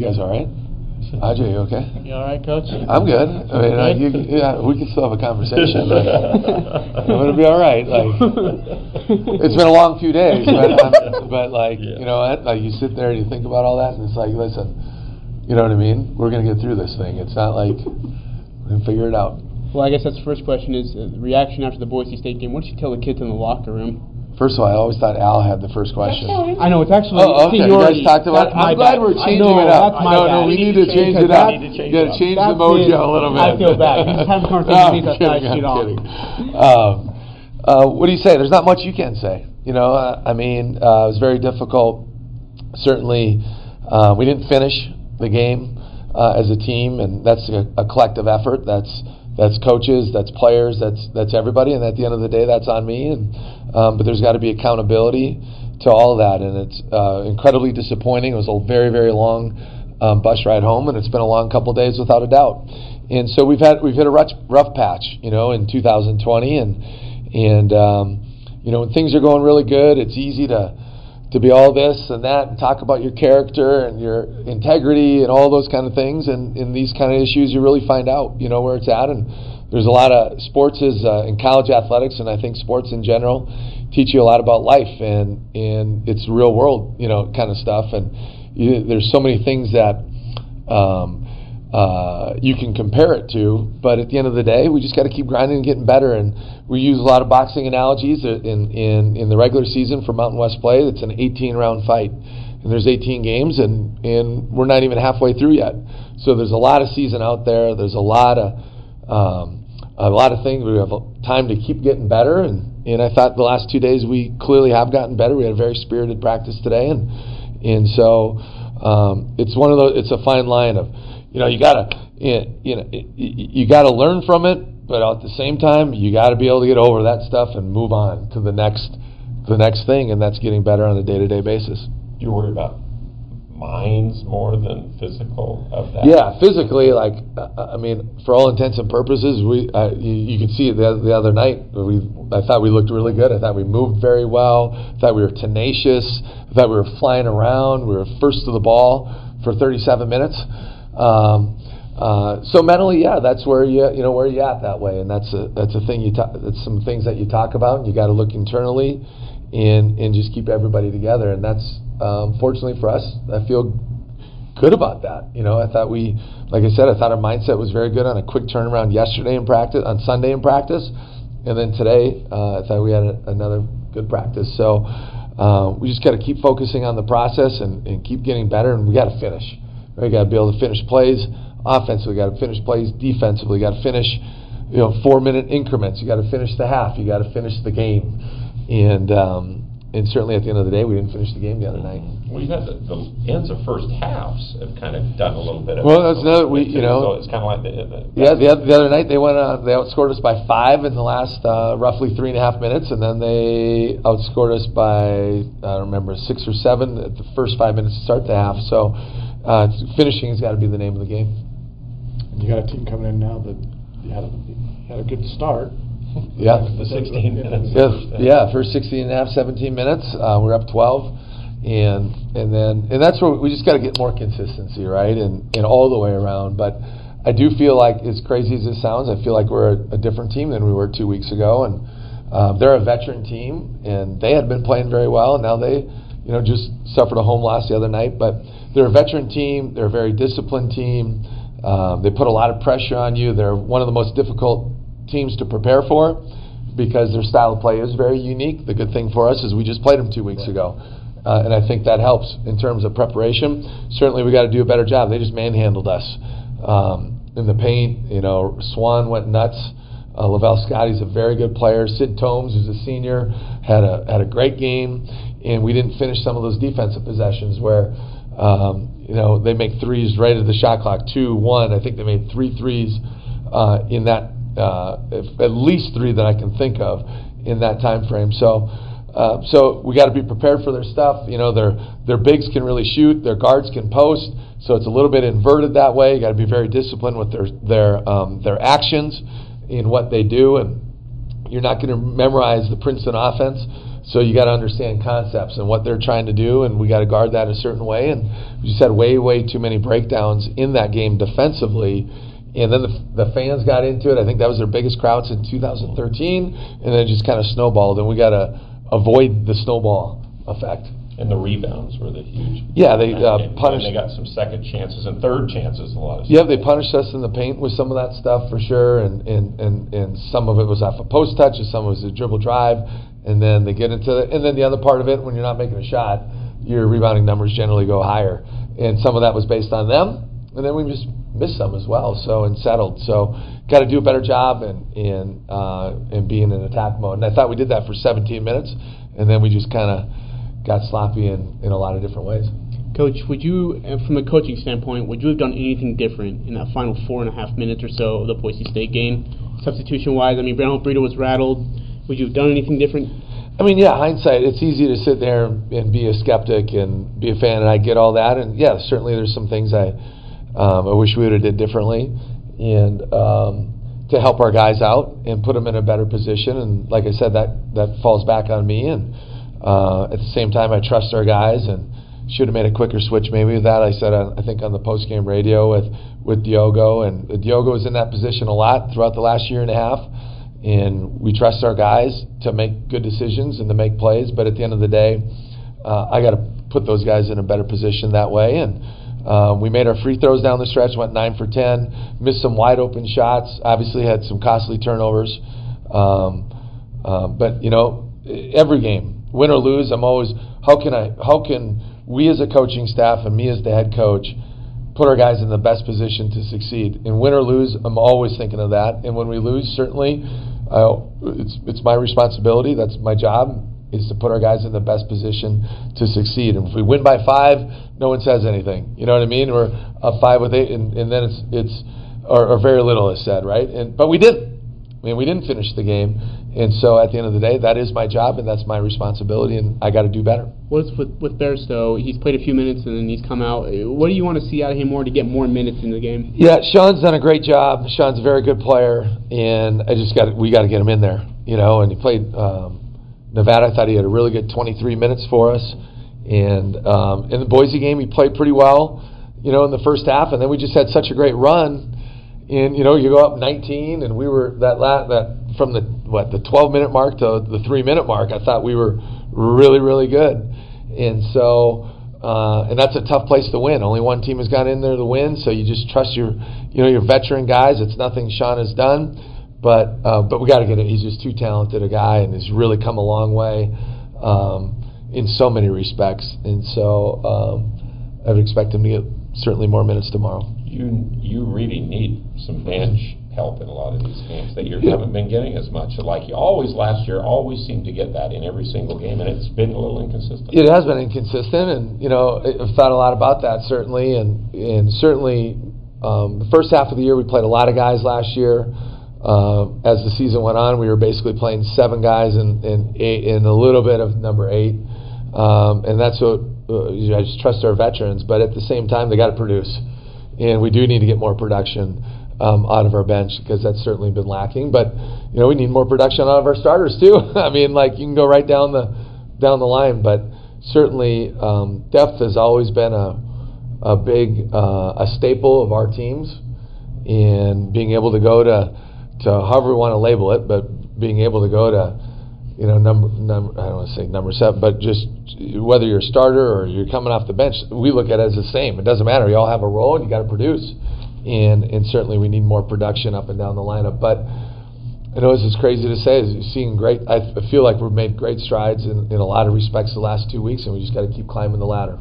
You guys all right? Ajay, you okay? You all right, Coach? I'm good. I mean, uh, you, yeah, we can still have a conversation. But I'm gonna be all right. Like, it's been a long few days, but, um, but like, Yeah. you know, what? like you sit there and you think about all that, and it's like, listen, you know what I mean? We're gonna get through this thing. It's not like we're gonna figure it out. Well, I guess that's the first question is uh, reaction after the Boise State game. What did you tell the kids in the locker room? First of all, I always thought Al had the first question. I know it's actually Oh, okay. You guys talked about. That's my I'm glad bad. we're changing know, it up. That's my no, bad. no, we need to change it up. We need to change You got to change That's the mojo a little bit. I feel bad. You just have a conversation No, me, I'm that's how I kidding, I'm kidding. Um, uh, what do you say? There's not much you can say. You know, uh, I mean, uh, it was very difficult. Certainly, uh, we didn't finish the game uh, as a team, and that's a, a collective effort. That's that's coaches, that's players, that's that's everybody, and at the end of the day, that's on me. And um, but there's got to be accountability to all of that, and it's uh, incredibly disappointing. It was a very very long um, bus ride home, and it's been a long couple days without a doubt. And so we've had we've hit a rough, rough patch, you know, in 2020, and and um, you know when things are going really good, it's easy to to be all this and that and talk about your character and your integrity and all those kind of things. And in these kind of issues, you really find out, you know, where it's at. And there's a lot of sports is uh, in college athletics, and I think sports in general teach you a lot about life and and it's real world, you know, kind of stuff. And you, there's so many things that. Um, uh, you can compare it to, but at the end of the day, we just got to keep grinding and getting better. And we use a lot of boxing analogies in in in the regular season for Mountain West play. It's an 18 round fight, and there's 18 games, and and we're not even halfway through yet. So there's a lot of season out there. There's a lot of um, a lot of things. We have time to keep getting better, and and I thought the last two days we clearly have gotten better. We had a very spirited practice today, and and so um, it's one of those. It's a fine line of you know you gotta you know you gotta learn from it, but at the same time you got to be able to get over that stuff and move on to the next the next thing, and that's getting better on a day to day basis. You worry about minds more than physical of that? Yeah, physically, like uh, I mean, for all intents and purposes, we uh, you, you could see it the, the other night. We I thought we looked really good. I thought we moved very well. I thought we were tenacious. I thought we were flying around. We were first to the ball for 37 minutes. Um, uh, so mentally, yeah, that's where you you know where you at that way, and that's a that's a thing you talk. That's some things that you talk about, and you got to look internally, and and just keep everybody together, and that's um, fortunately for us, I feel good about that. You know, I thought we, like I said, I thought our mindset was very good on a quick turnaround yesterday in practice, on Sunday in practice, and then today uh, I thought we had a, another good practice. So uh, we just got to keep focusing on the process and, and keep getting better, and we got to finish. We got to be able to finish plays offensively. Got to finish plays defensively. Got to finish, you know, four minute increments. You got to finish the half. You got to finish the game, and. Um, and certainly at the end of the day, we didn't finish the game the other night. Well, you had the, the ends of first halves have kind of done a little bit of. Well, that's another- we- you know- So it's kind of like the. the Yeah, the other, the other night they went. Uh, they outscored us by five in the last uh, roughly three and a half minutes, and then they outscored us by I don't remember six or seven at the first five minutes to start the half. So uh, finishing has got to be the name of the game. And you got a team coming in now that had a, had a good start. Yeah. The 16 minutes. Yeah, yeah, first 16 and a half, 17 minutes, uh, we're up 12, and and then and that's where we just got to get more consistency, right, and and all the way around. But I do feel like, as crazy as it sounds, I feel like we're a, a different team than we were two weeks ago, and um, they're a veteran team, and they had been playing very well, and now they, you know, just suffered a home loss the other night. But they're a veteran team. They're a very disciplined team. Um, they put a lot of pressure on you. They're one of the most difficult teams to prepare for because their style of play is very unique. The good thing for us is we just played them two weeks ago. Uh, and I think that helps in terms of preparation. Certainly, we got to do a better job. They just manhandled us um, in the paint. You know, Swan went nuts. Uh, Lavelle Scottie's a very good player. Sid Tomes, who's a senior, had a had a great game, and we didn't finish some of those defensive possessions where um, you know they make threes right at the shot clock, two, one. I think they made three threes uh, in that uh, if- at least three that I can think of in that time frame. So. Uh, so we got to be prepared for their stuff. You know, their their bigs can really shoot, their guards can post, so it's a little bit inverted that way. You got to be very disciplined with their their um, their actions in what they do, and you're not going to memorize the Princeton offense, So you got to understand concepts and what they're trying to do, and we got to guard that a certain way. And we just had way, way too many breakdowns in that game defensively. And then the, the fans got into it. I think that was their biggest crowd since 2013, and then it just kind of snowballed. And we got to avoid the snowball effect. And the rebounds were the huge. Yeah, they And- uh, and punished. They got some second chances and third chances. A lot of. Yeah, they punished us in the paint with some of that stuff for sure, and and and, and some of it was off a post touch, and some was a dribble drive, and then they get into it, and then the other part of it, when you're not making a shot, your rebounding numbers generally go higher, and some of that was based on them, and then we just missed some as well, so and settled, so got to do a better job in in uh, in being in attack mode, and I thought we did that for 17 minutes, and then we just kind of got sloppy in in a lot of different ways. Coach, would you, uh, from a coaching standpoint, would you have done anything different in that final four and a half minutes or so of the Boise State game, substitution-wise? I mean, Brown Burrito was rattled. Would you have done anything different? I mean, yeah, hindsight, it's easy to sit there and be a skeptic and be a fan, and I get all that. And yeah, certainly there's some things I um, I wish we would have did differently, and um, to help our guys out and put them in a better position. And like I said, that that falls back on me. And uh, at the same time, I trust our guys and should have made a quicker switch maybe with that. I said on, I think on the post game radio with with Diogo, and Diogo was in that position a lot throughout the last year and a half and we trust our guys to make good decisions and to make plays. But at the end of the day, uh, I got to put those guys in a better position that way. And uh, we made our free throws down the stretch, went nine for ten, missed some wide open shots. Obviously, had some costly turnovers. Um, um, but you know, every game, win or lose, I'm always how can I how can we as a coaching staff and me as the head coach put our guys in the best position to succeed. And win or lose, I'm always thinking of that. And when we lose, certainly, uh, it's it's my responsibility. That's my job is to put our guys in the best position to succeed. And if we win by five, no one says anything. You know what I mean? Or a five with eight, and, and then it's it's or, or very little is said, right? And but we didn't. I mean, we didn't finish the game, and so at the end of the day, that is my job and that's my responsibility, and I got to do better. What's with with Bairstow? He's played a few minutes and then he's come out. What do you want to see out of him more to get more minutes in the game? Yeah, Sean's done a great job. Sean's a very good player, and I just got we got to get him in there, you know. And he played um, Nevada. I thought he had a really good 23 minutes for us, and um, in the Boise game he played pretty well, you know, in the first half. And then we just had such a great run, and you know, you go up 19, and we were that la- that from the what the 12 minute mark to the three minute mark. I thought we were really really good, and so. Uh, and that's a tough place to win. Only one team has gone in there to win, so you just trust your, you know, your veteran guys. It's nothing Sean has done, but uh, but we got to get it. He's just too talented a guy, and has really come a long way um, in so many respects. And so um, I would expect him to get certainly more minutes tomorrow. You you really need some bench help in a lot of these games that you Yeah. haven't been getting as much. Like you always last year, always seemed to get that in every single game, and it's been a little inconsistent. It has been inconsistent, and you know I've thought a lot about that certainly, and and certainly um, the first half of the year we played a lot of guys last year. Uh, as the season went on, we were basically playing seven guys and and eight and a little bit of number eight, um, and that's what uh, I just trust our veterans. But at the same time, they got to produce, and we do need to get more production um, out of our bench because that's certainly been lacking. But you know we need more production out of our starters too. I mean, like you can go right down the down the line, but certainly um, depth has always been a a big uh, a staple of our teams, and being able to go to to however we want to label it, but being able to go to you know number number I don't want to say number seven, but just whether you're a starter or you're coming off the bench, we look at it as the same. It doesn't matter. You all have a role, and you got to produce, and and certainly we need more production up and down the lineup, but. I know this is crazy to say. Is seeing great. I feel like we've made great strides in, in a lot of respects the last two weeks, and we just got to keep climbing the ladder.